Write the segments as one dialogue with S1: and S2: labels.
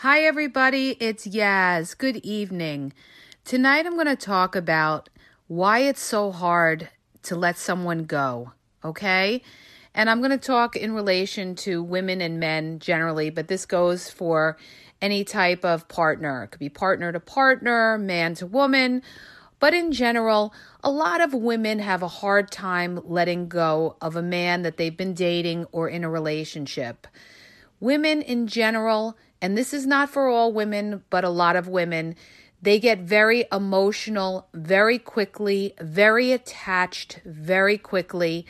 S1: Hi, everybody. It's Yaz. Good evening. Tonight I'm going to talk about why it's so hard to let someone go, okay? And I'm going to talk in relation to women and men generally, but this goes for any type of partner. It could be partner to partner, man to woman. But in general, a lot of women have a hard time letting go of a man that they've been dating or in a relationship. Women in general, and this is not for all women, but a lot of women, they get very emotional very quickly, very attached very quickly.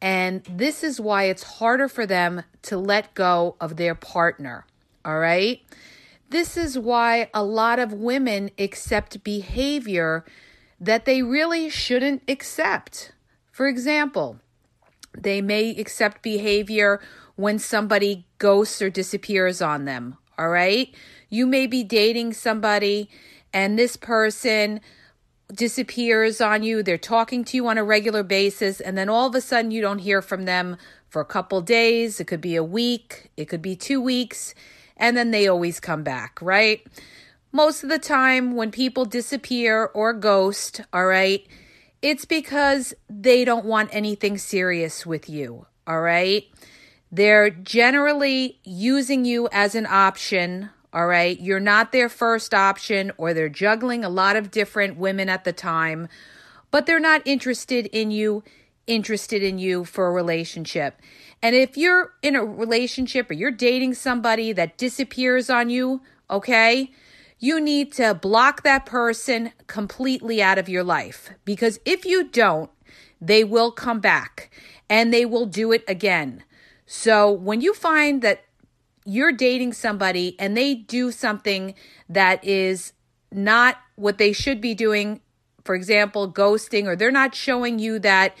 S1: And this is why it's harder for them to let go of their partner. All right. This is why a lot of women accept behavior that they really shouldn't accept. For example, they may accept behavior when somebody ghosts or disappears on them. All right. You may be dating somebody and this person disappears on you. They're talking to you on a regular basis, and then all of a sudden you don't hear from them for a couple days. It could be a week, it could be two weeks, and then they always come back, right? Most of the time, when people disappear or ghost, all right, it's because they don't want anything serious with you, all right? They're generally using you as an option, all right. You're not their first option, or they're juggling a lot of different women at the time, but they're not interested in you, interested in you for a relationship. And if you're in a relationship or you're dating somebody that disappears on you, okay, you need to block that person completely out of your life because if you don't, they will come back and they will do it again. So when you find that you're dating somebody and they do something that is not what they should be doing, for example, ghosting, or they're not showing you that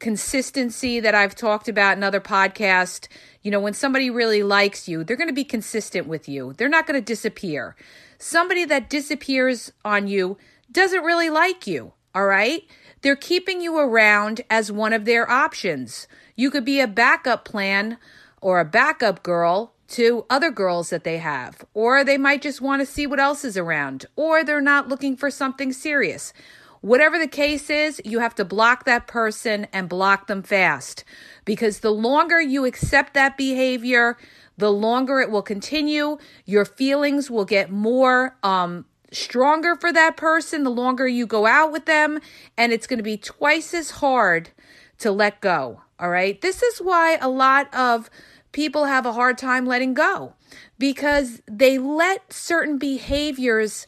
S1: consistency that I've talked about in other podcasts. You know, when somebody really likes you, they're going to be consistent with you. They're not going to disappear. Somebody that disappears on you doesn't really like you, all right? They're keeping you around as one of their options. You could be a backup plan or a backup girl to other girls that they have, or they might just want to see what else is around, or they're not looking for something serious. Whatever the case is, you have to block that person and block them fast because the longer you accept that behavior, the longer it will continue. Your feelings will get more um, stronger for that person the longer you go out with them, and it's going to be twice as hard to let go. All right. This is why a lot of people have a hard time letting go because they let certain behaviors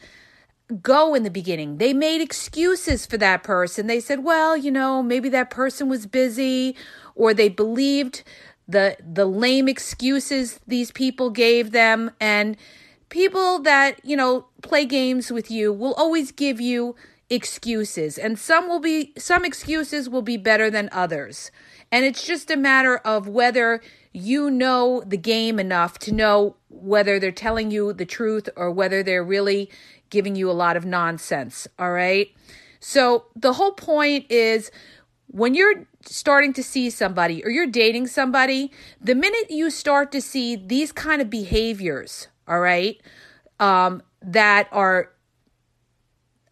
S1: go in the beginning. They made excuses for that person. They said, "Well, you know, maybe that person was busy," or they believed the the lame excuses these people gave them and people that, you know, play games with you will always give you excuses and some will be some excuses will be better than others. And it's just a matter of whether you know the game enough to know whether they're telling you the truth or whether they're really giving you a lot of nonsense. All right. So the whole point is when you're starting to see somebody or you're dating somebody, the minute you start to see these kind of behaviors, all right, um, that are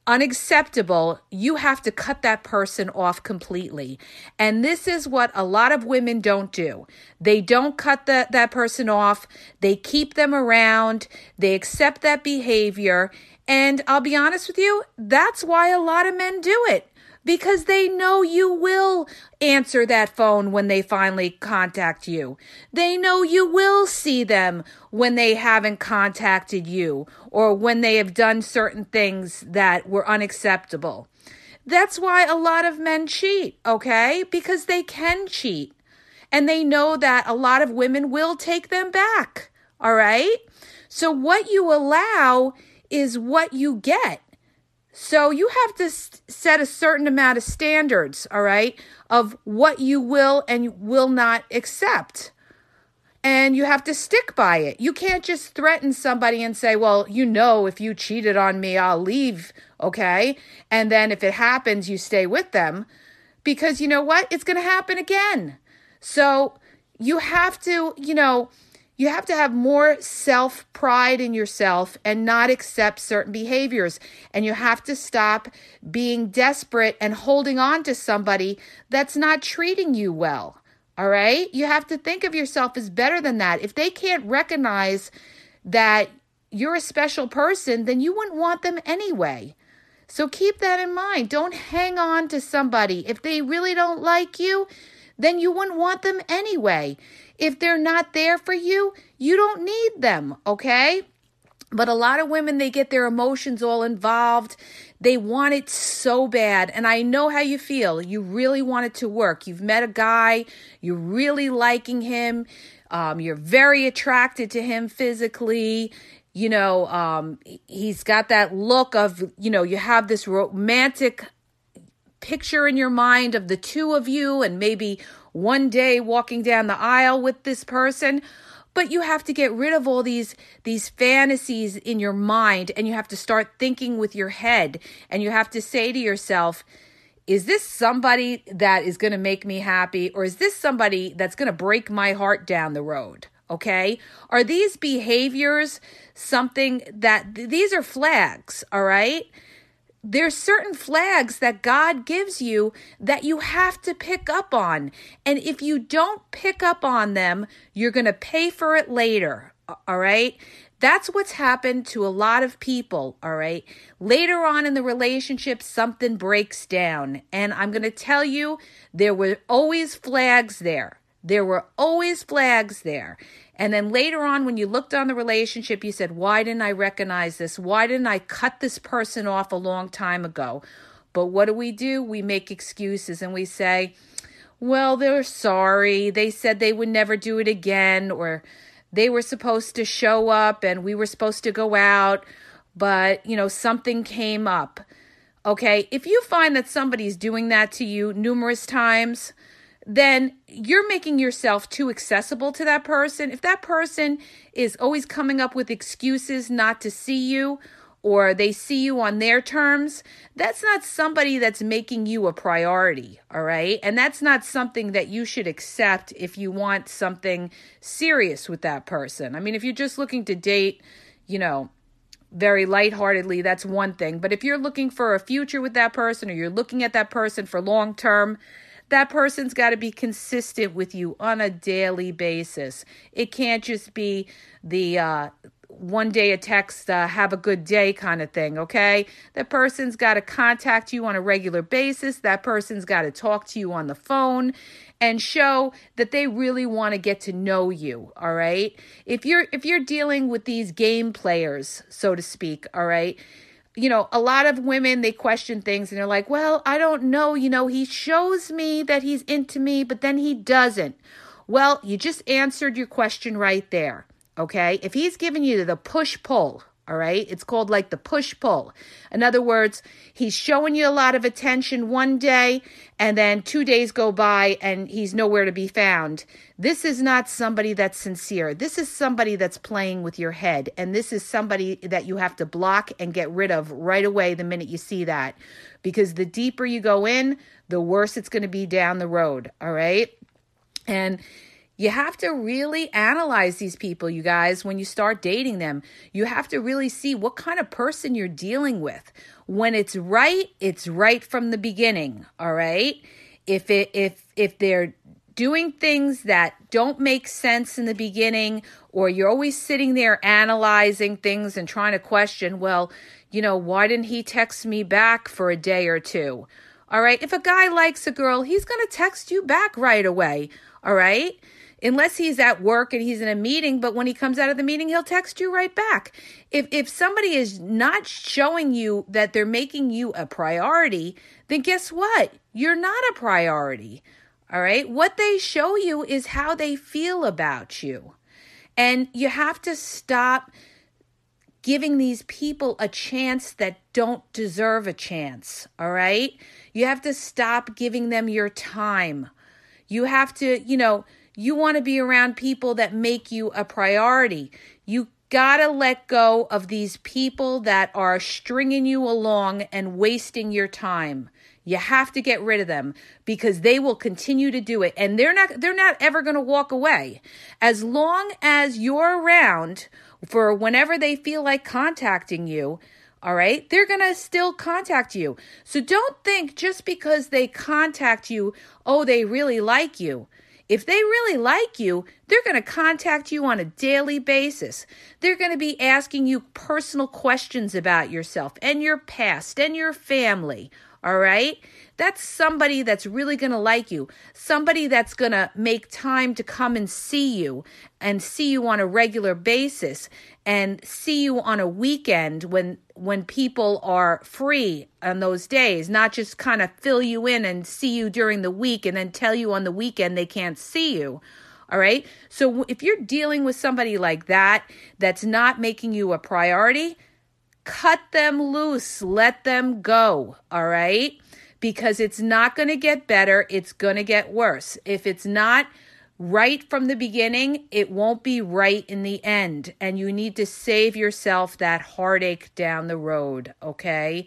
S1: unacceptable, you have to cut that person off completely. And this is what a lot of women don't do. They don't cut the, that person off, they keep them around, they accept that behavior. And I'll be honest with you, that's why a lot of men do it because they know you will answer that phone when they finally contact you. They know you will see them when they haven't contacted you or when they have done certain things that were unacceptable. That's why a lot of men cheat, okay? Because they can cheat. And they know that a lot of women will take them back, all right? So what you allow is what you get. So you have to set a certain amount of standards, all right, of what you will and will not accept. And you have to stick by it. You can't just threaten somebody and say, well, you know, if you cheated on me, I'll leave, okay? And then if it happens, you stay with them. Because you know what? It's going to happen again. So you have to, you know, you have to have more self pride in yourself and not accept certain behaviors. And you have to stop being desperate and holding on to somebody that's not treating you well. All right? You have to think of yourself as better than that. If they can't recognize that you're a special person, then you wouldn't want them anyway. So keep that in mind. Don't hang on to somebody. If they really don't like you, then you wouldn't want them anyway. If they're not there for you, you don't need them, okay? But a lot of women, they get their emotions all involved. They want it so bad. And I know how you feel. You really want it to work. You've met a guy, you're really liking him, um, you're very attracted to him physically. You know, um, he's got that look of, you know, you have this romantic picture in your mind of the two of you and maybe one day walking down the aisle with this person but you have to get rid of all these these fantasies in your mind and you have to start thinking with your head and you have to say to yourself is this somebody that is going to make me happy or is this somebody that's going to break my heart down the road? Okay? Are these behaviors something that these are flags all right there's certain flags that God gives you that you have to pick up on. And if you don't pick up on them, you're going to pay for it later. All right? That's what's happened to a lot of people, all right? Later on in the relationship, something breaks down. And I'm going to tell you, there were always flags there. There were always flags there. And then later on, when you looked on the relationship, you said, Why didn't I recognize this? Why didn't I cut this person off a long time ago? But what do we do? We make excuses and we say, Well, they're sorry. They said they would never do it again, or they were supposed to show up and we were supposed to go out, but, you know, something came up. Okay, if you find that somebody's doing that to you numerous times, then you're making yourself too accessible to that person. If that person is always coming up with excuses not to see you or they see you on their terms, that's not somebody that's making you a priority, all right? And that's not something that you should accept if you want something serious with that person. I mean, if you're just looking to date, you know, very lightheartedly, that's one thing. But if you're looking for a future with that person or you're looking at that person for long term, that person's got to be consistent with you on a daily basis. It can't just be the uh, one day a text, uh, have a good day kind of thing, okay? That person's got to contact you on a regular basis. That person's got to talk to you on the phone and show that they really want to get to know you, all right? If you're if you're dealing with these game players, so to speak, all right? You know, a lot of women they question things and they're like, "Well, I don't know, you know, he shows me that he's into me, but then he doesn't." Well, you just answered your question right there. Okay? If he's giving you the push pull, all right? It's called like the push pull. In other words, he's showing you a lot of attention one day and then 2 days go by and he's nowhere to be found. This is not somebody that's sincere. This is somebody that's playing with your head and this is somebody that you have to block and get rid of right away the minute you see that. Because the deeper you go in, the worse it's going to be down the road, all right? And you have to really analyze these people, you guys, when you start dating them. You have to really see what kind of person you're dealing with. When it's right, it's right from the beginning, all right? If it if if they're doing things that don't make sense in the beginning or you're always sitting there analyzing things and trying to question, well, you know, why didn't he text me back for a day or two? All right? If a guy likes a girl, he's going to text you back right away. All right? Unless he's at work and he's in a meeting, but when he comes out of the meeting, he'll text you right back. If if somebody is not showing you that they're making you a priority, then guess what? You're not a priority. All right? What they show you is how they feel about you. And you have to stop giving these people a chance that don't deserve a chance. All right? You have to stop giving them your time. You have to, you know, you want to be around people that make you a priority. You got to let go of these people that are stringing you along and wasting your time. You have to get rid of them because they will continue to do it and they're not they're not ever going to walk away. As long as you're around for whenever they feel like contacting you, all right? They're going to still contact you. So don't think just because they contact you, oh, they really like you. If they really like you, they're going to contact you on a daily basis. They're going to be asking you personal questions about yourself and your past and your family. All right? That's somebody that's really going to like you. Somebody that's going to make time to come and see you and see you on a regular basis and see you on a weekend when when people are free on those days, not just kind of fill you in and see you during the week and then tell you on the weekend they can't see you. All right? So if you're dealing with somebody like that that's not making you a priority, cut them loose, let them go, all right? Because it's not going to get better, it's going to get worse. If it's not right from the beginning, it won't be right in the end. And you need to save yourself that heartache down the road, okay?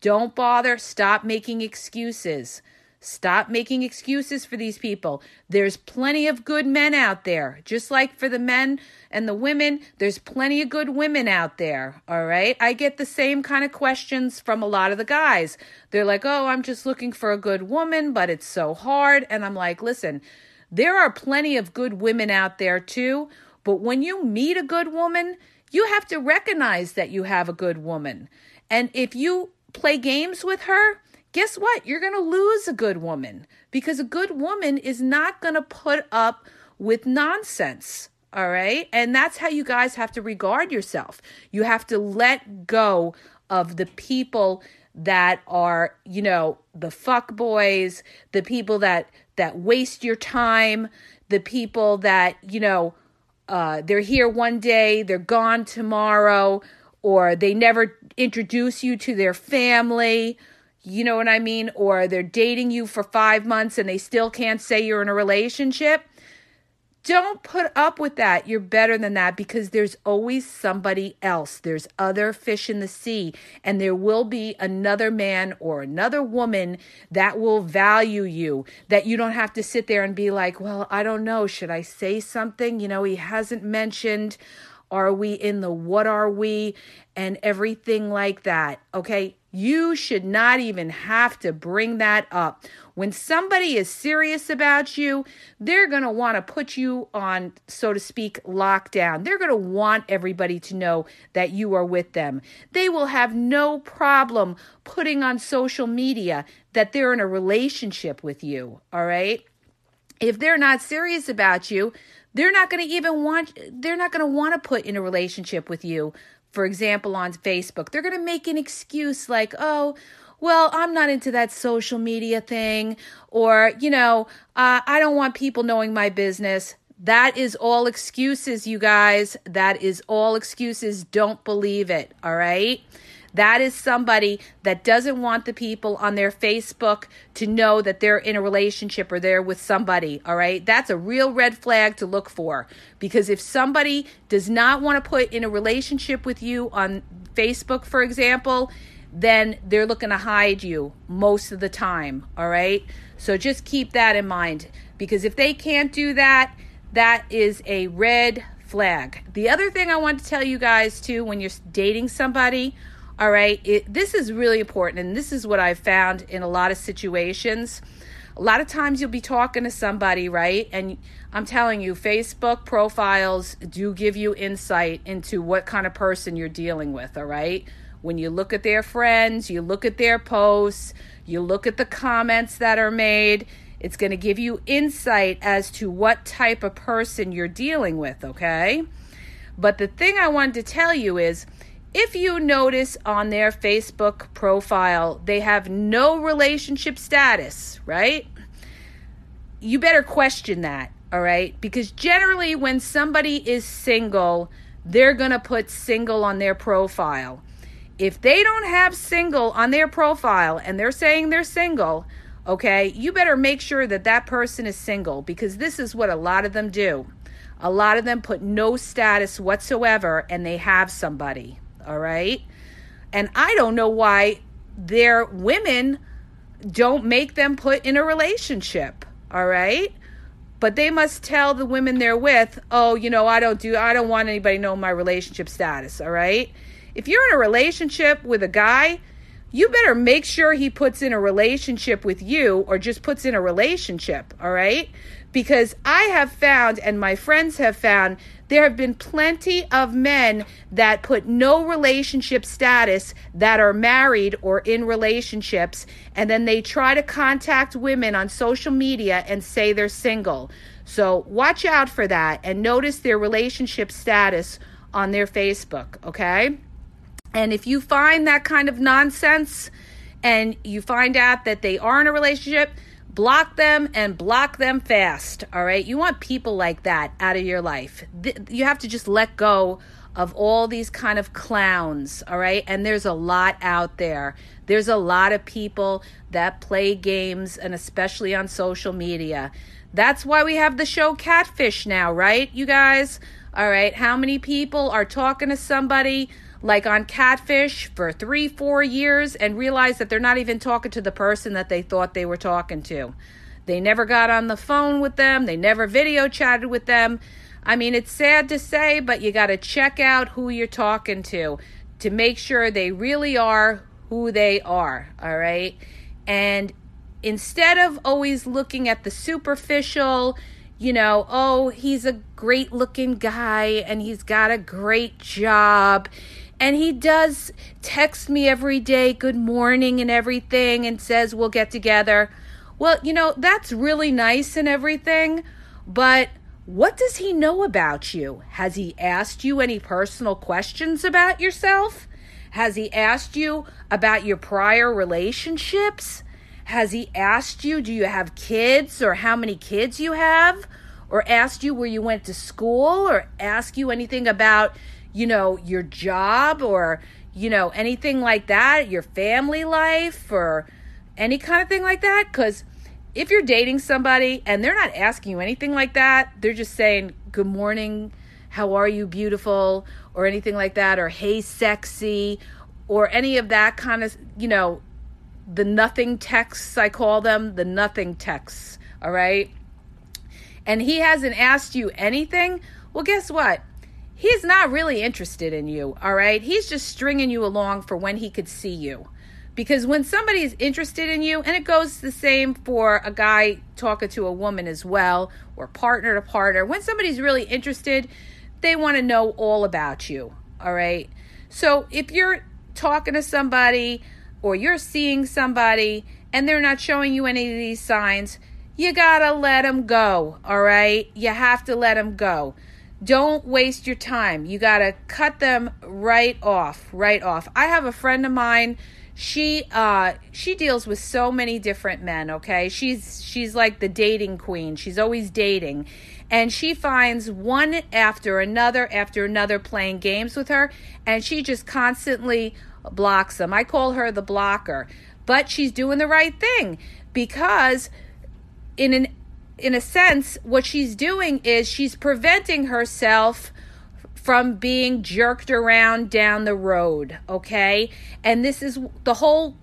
S1: Don't bother. Stop making excuses. Stop making excuses for these people. There's plenty of good men out there. Just like for the men and the women, there's plenty of good women out there. All right. I get the same kind of questions from a lot of the guys. They're like, oh, I'm just looking for a good woman, but it's so hard. And I'm like, listen, there are plenty of good women out there too, but when you meet a good woman, you have to recognize that you have a good woman. And if you play games with her, guess what? You're going to lose a good woman because a good woman is not going to put up with nonsense. All right. And that's how you guys have to regard yourself. You have to let go of the people that are, you know, the fuck boys, the people that that waste your time, the people that, you know, uh, they're here one day, they're gone tomorrow, or they never introduce you to their family. You know what I mean? Or they're dating you for five months and they still can't say you're in a relationship. Don't put up with that. You're better than that because there's always somebody else. There's other fish in the sea, and there will be another man or another woman that will value you. That you don't have to sit there and be like, well, I don't know. Should I say something? You know, he hasn't mentioned. Are we in the what are we? And everything like that. Okay. You should not even have to bring that up. When somebody is serious about you, they're going to want to put you on, so to speak, lockdown. They're going to want everybody to know that you are with them. They will have no problem putting on social media that they're in a relationship with you, all right? If they're not serious about you, they're not going to even want they're not going to want to put in a relationship with you for example, on Facebook, they're going to make an excuse like, oh, well, I'm not into that social media thing, or, you know, uh, I don't want people knowing my business. That is all excuses, you guys. That is all excuses. Don't believe it, all right? That is somebody that doesn't want the people on their Facebook to know that they're in a relationship or they're with somebody. All right. That's a real red flag to look for because if somebody does not want to put in a relationship with you on Facebook, for example, then they're looking to hide you most of the time. All right. So just keep that in mind because if they can't do that, that is a red flag. The other thing I want to tell you guys too when you're dating somebody, all right, it, this is really important, and this is what I've found in a lot of situations. A lot of times you'll be talking to somebody, right? And I'm telling you, Facebook profiles do give you insight into what kind of person you're dealing with, all right? When you look at their friends, you look at their posts, you look at the comments that are made, it's going to give you insight as to what type of person you're dealing with, okay? But the thing I wanted to tell you is if you notice on their Facebook profile they have no relationship status, right? You better question that, all right? Because generally, when somebody is single, they're going to put single on their profile. If they don't have single on their profile and they're saying they're single, okay, you better make sure that that person is single because this is what a lot of them do. A lot of them put no status whatsoever and they have somebody all right? And I don't know why their women don't make them put in a relationship, all right? But they must tell the women they're with, "Oh, you know, I don't do I don't want anybody know my relationship status," all right? If you're in a relationship with a guy, you better make sure he puts in a relationship with you or just puts in a relationship, all right? Because I have found, and my friends have found, there have been plenty of men that put no relationship status that are married or in relationships, and then they try to contact women on social media and say they're single. So watch out for that and notice their relationship status on their Facebook, okay? And if you find that kind of nonsense and you find out that they are in a relationship, block them and block them fast all right? You want people like that out of your life. You have to just let go of all these kind of clowns all right? And there's a lot out there. There's a lot of people that play games and especially on social media. That's why we have the show catfish now right you guys? All right how many people are talking to somebody like on Catfish for three, four years and realize that they're not even talking to the person that they thought they were talking to. They never got on the phone with them, they never video chatted with them. I mean, it's sad to say, but you got to check out who you're talking to to make sure they really are who they are, all right? And instead of always looking at the superficial, you know, oh, he's a great looking guy and he's got a great job and he does text me every day, good morning and everything, and says we'll get together. Well, you know, that's really nice and everything, but what does he know about you? Has he asked you any personal questions about yourself? Has he asked you about your prior relationships? Has he asked you, do you have kids or how many kids you have? Or asked you where you went to school or asked you anything about you know, your job or, you know, anything like that, your family life or any kind of thing like that. Because if you're dating somebody and they're not asking you anything like that, they're just saying, Good morning, how are you, beautiful, or anything like that, or hey, sexy, or any of that kind of, you know, the nothing texts, I call them the nothing texts, all right? And he hasn't asked you anything, well, guess what? He's not really interested in you, all right? He's just stringing you along for when he could see you. Because when somebody is interested in you, and it goes the same for a guy talking to a woman as well, or partner to partner, when somebody's really interested, they want to know all about you, all right? So if you're talking to somebody or you're seeing somebody and they're not showing you any of these signs, you gotta let them go, all right? You have to let them go. Don't waste your time. You got to cut them right off, right off. I have a friend of mine. She uh she deals with so many different men okay? She's she's like the dating queen. She's always dating. And she finds one after another after another playing games with her and she just constantly blocks them. I call her the blocker. But she's doing the right thing because in an in a sense, what she's doing is she's preventing herself from being jerked around down the road, okay? And this is the whole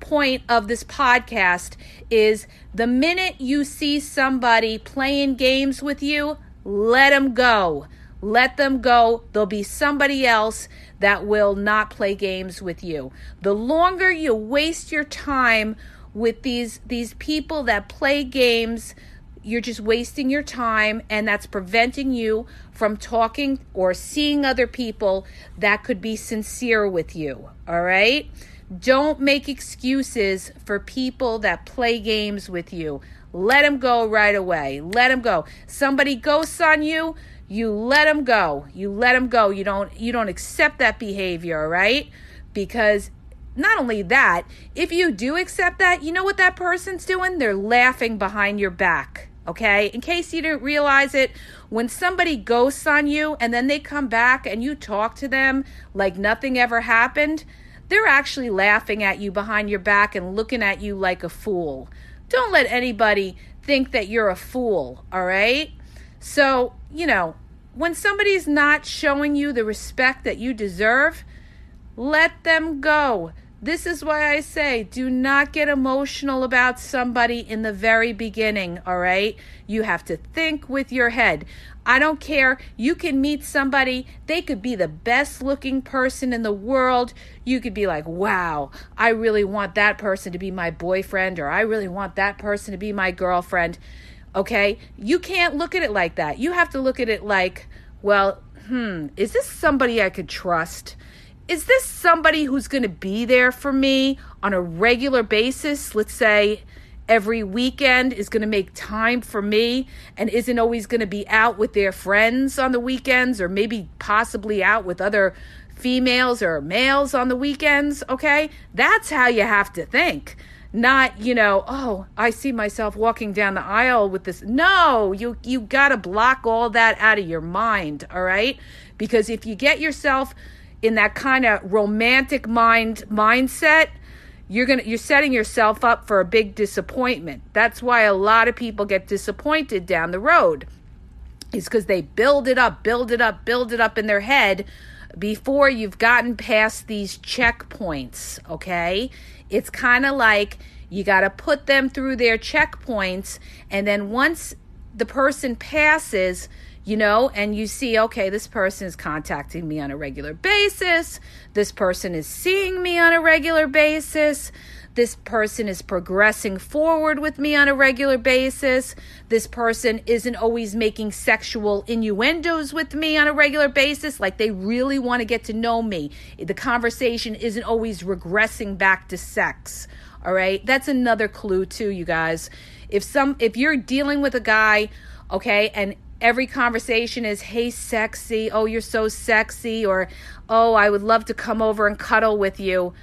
S1: point of this podcast is the minute you see somebody playing games with you, let them go. Let them go. There'll be somebody else that will not play games with you. The longer you waste your time with these these people that play games, you're just wasting your time and that's preventing you from talking or seeing other people that could be sincere with you. All right? Don't make excuses for people that play games with you. Let them go right away. Let them go. Somebody ghosts on you, you let them go. You let them go. You don't you don't accept that behavior, right? Because not only that, if you do accept that, you know what that person's doing? They're laughing behind your back. Okay? In case you didn't realize it, when somebody ghosts on you and then they come back and you talk to them like nothing ever happened, they're actually laughing at you behind your back and looking at you like a fool. Don't let anybody think that you're a fool, all right? So, you know, when somebody's not showing you the respect that you deserve, let them go. This is why I say do not get emotional about somebody in the very beginning, all right? You have to think with your head. I don't care. You can meet somebody, they could be the best looking person in the world. You could be like, wow, I really want that person to be my boyfriend, or I really want that person to be my girlfriend. Okay? You can't look at it like that. You have to look at it like, well, hmm, is this somebody I could trust? Is this somebody who's going to be there for me on a regular basis? Let's say every weekend is going to make time for me and isn't always going to be out with their friends on the weekends or maybe possibly out with other females or males on the weekends, okay? That's how you have to think. Not, you know, oh, I see myself walking down the aisle with this. No, you you got to block all that out of your mind, all right? Because if you get yourself in that kind of romantic mind mindset, you're going to you're setting yourself up for a big disappointment. That's why a lot of people get disappointed down the road. Is because they build it up, build it up, build it up in their head before you've gotten past these checkpoints, okay? It's kind of like you got to put them through their checkpoints and then once the person passes, you know, and you see, okay, this person is contacting me on a regular basis. This person is seeing me on a regular basis. This person is progressing forward with me on a regular basis. This person isn't always making sexual innuendos with me on a regular basis. Like they really want to get to know me. The conversation isn't always regressing back to sex. All right. That's another clue, too, you guys. If some, if you're dealing with a guy, okay, and every conversation is, hey, sexy, oh, you're so sexy, or oh, I would love to come over and cuddle with you.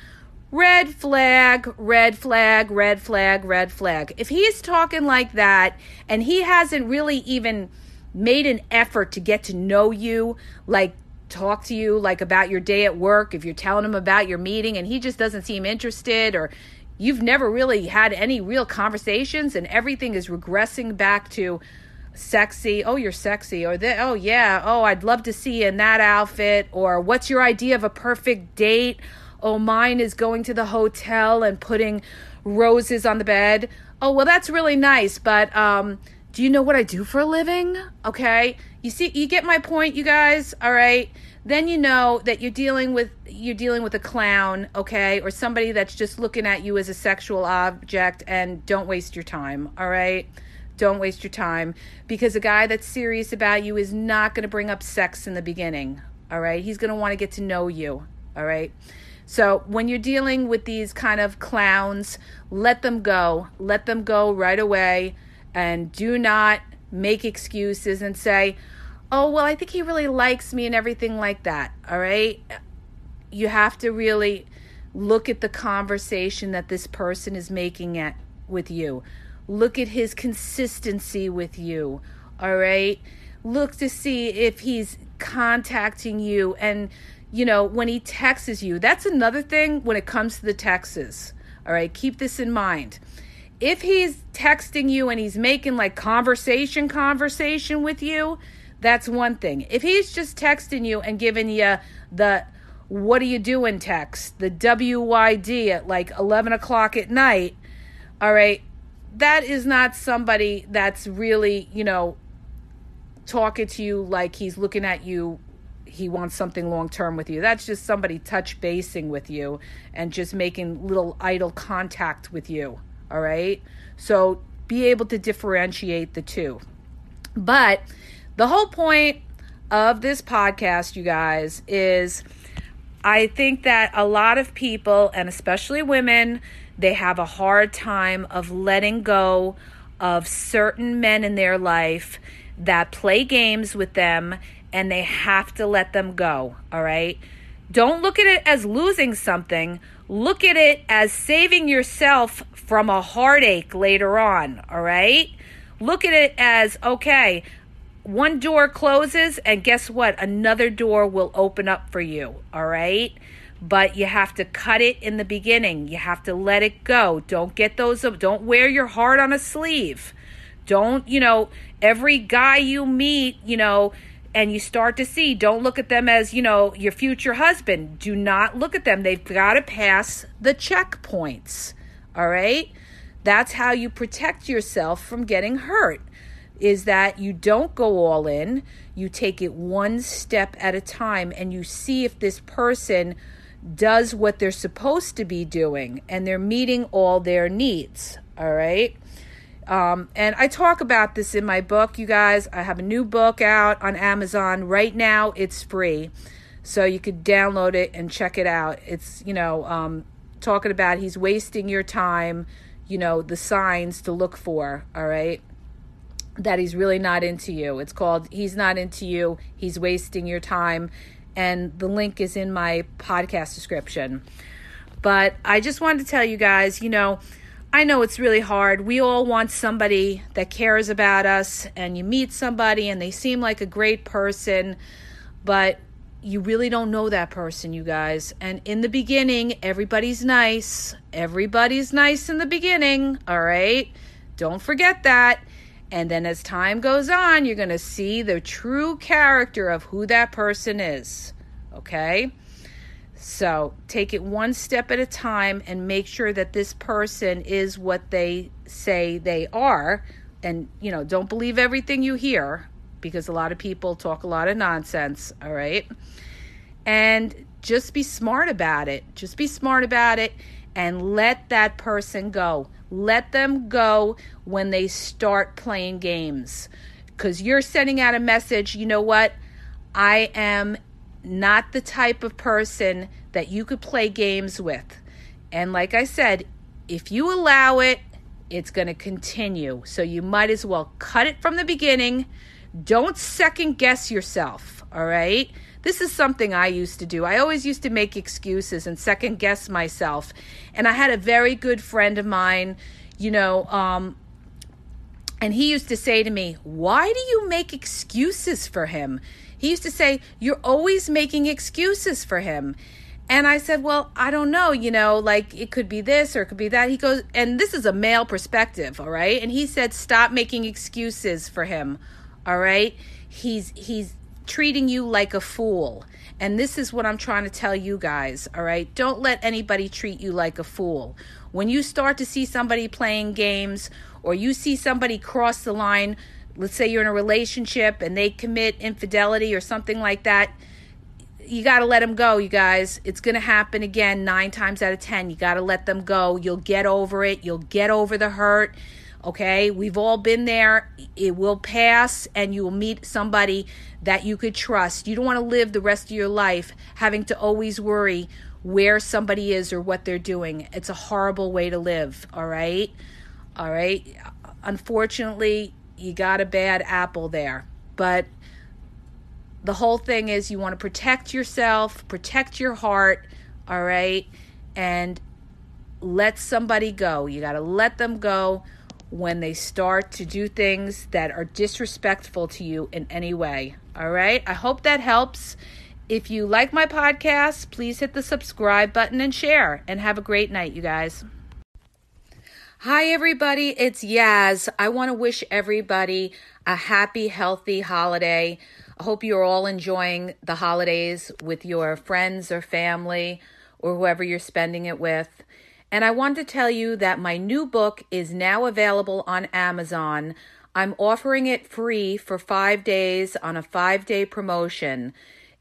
S1: Red flag, red flag, red flag, red flag. If he's talking like that and he hasn't really even made an effort to get to know you, like talk to you like about your day at work, if you're telling him about your meeting and he just doesn't seem interested or you've never really had any real conversations and everything is regressing back to sexy. Oh you're sexy. Or the, oh yeah. Oh i'd love to see you in that outfit. Or what's your idea of a perfect date? Oh mine is going to the hotel and putting roses on the bed. Oh well that's really nice but um do you know what i do for a living? Okay. You see you get my point you guys? All right. Then you know that you're dealing with you're dealing with a clown okay? Or somebody that's just looking at you as a sexual object and don't waste your time. All right don't waste your time because a guy that's serious about you is not going to bring up sex in the beginning. All right. He's going to want to get to know you. All right. So when you're dealing with these kind of clowns, let them go. Let them go right away and do not make excuses and say, oh, well, I think he really likes me and everything like that. All right. You have to really look at the conversation that this person is making at with you. Look at his consistency with you. All right. Look to see if he's contacting you and, you know, when he texts you. That's another thing when it comes to the texts. All right. Keep this in mind. If he's texting you and he's making like conversation, conversation with you, that's one thing. If he's just texting you and giving you the what are you doing text, the WYD at like 11 o'clock at night, all right, that is not somebody that's really, you know, talking to you like he's looking at you he wants something long term with you. That's just somebody touch basing with you and just making little idle contact with you. All right. So be able to differentiate the two. But the whole point of this podcast, you guys, is I think that a lot of people, and especially women, they have a hard time of letting go of certain men in their life that play games with them and they have to let them go, all right? Don't look at it as losing something. Look at it as saving yourself from a heartache later on, all right? Look at it as okay, one door closes, and guess what? Another door will open up for you, all right? But you have to cut it in the beginning. You have to let it go. Don't get those, don't wear your heart on a sleeve. Don't, you know, every guy you meet, you know, and you start to see don't look at them as you know your future husband do not look at them they've got to pass the checkpoints all right that's how you protect yourself from getting hurt is that you don't go all in you take it one step at a time and you see if this person does what they're supposed to be doing and they're meeting all their needs all right um, and I talk about this in my book, you guys. I have a new book out on Amazon right now. It's free, so you could download it and check it out. It's you know um, talking about he's wasting your time. You know the signs to look for. All right, that he's really not into you. It's called "He's Not Into You." He's wasting your time, and the link is in my podcast description. But I just wanted to tell you guys, you know I know it's really hard. We all want somebody that cares about us, and you meet somebody and they seem like a great person, but you really don't know that person, you guys. And in the beginning, everybody's nice. Everybody's nice in the beginning, all right? Don't forget that. And then as time goes on, you're going to see the true character of who that person is, okay? So take it one step at a time and make sure that this person is what they say they are. And, you know, don't believe everything you hear because a lot of people talk a lot of nonsense. All right. And just be smart about it. Just be smart about it and let that person go. Let them go when they start playing games because you're sending out a message. You know what? I am not the type of person that you could play games with. And like I said, if you allow it, it's going to continue. So you might as well cut it from the beginning. Don't second guess yourself, all right? This is something I used to do. I always used to make excuses and second guess myself. And I had a very good friend of mine, you know, um, and he used to say to me, Why do you make excuses for him? He used to say, You're always making excuses for him. And I said, Well, I don't know, you know, like it could be this or it could be that. He goes, and this is a male perspective, all right? And he said, Stop making excuses for him, all right? He's, he's, treating you like a fool. And this is what I'm trying to tell you guys, all right? Don't let anybody treat you like a fool. When you start to see somebody playing games or you see somebody cross the line let's say you're in a relationship and they commit infidelity or something like that, you got to let them go, you guys. It's going to happen again nine times out of 10. You got to let them go. You'll get over it. You'll get over the hurt. Okay. We've all been there. It will pass and you will meet somebody that you could trust. You don't want to live the rest of your life having to always worry where somebody is or what they're doing. It's a horrible way to live. All right. All right. Unfortunately, you got a bad apple there. But the whole thing is you want to protect yourself, protect your heart, all right? And let somebody go. You got to let them go when they start to do things that are disrespectful to you in any way. All right? I hope that helps. If you like my podcast, please hit the subscribe button and share. And have a great night, you guys. Hi, everybody. It's Yaz. I want to wish everybody a happy, healthy holiday. I hope you're all enjoying the holidays with your friends or family or whoever you're spending it with. And I want to tell you that my new book is now available on Amazon. I'm offering it free for five days on a five day promotion.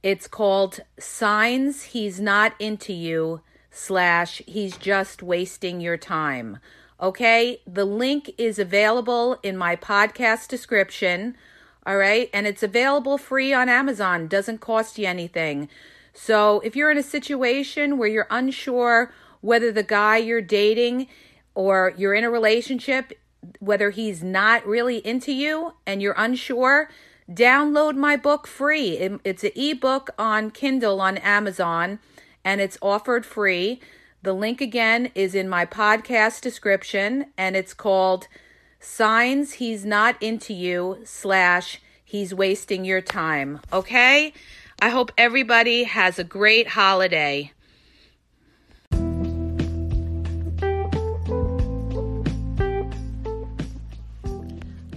S1: It's called Signs He's Not Into You slash He's Just Wasting Your Time. Okay, the link is available in my podcast description. All right, and it's available free on Amazon, doesn't cost you anything. So if you're in a situation where you're unsure whether the guy you're dating or you're in a relationship, whether he's not really into you and you're unsure, download my book free. It's an ebook on Kindle on Amazon and it's offered free. The link again is in my podcast description and it's called Signs He's Not Into You slash He's Wasting Your Time. Okay? I hope everybody has a great holiday.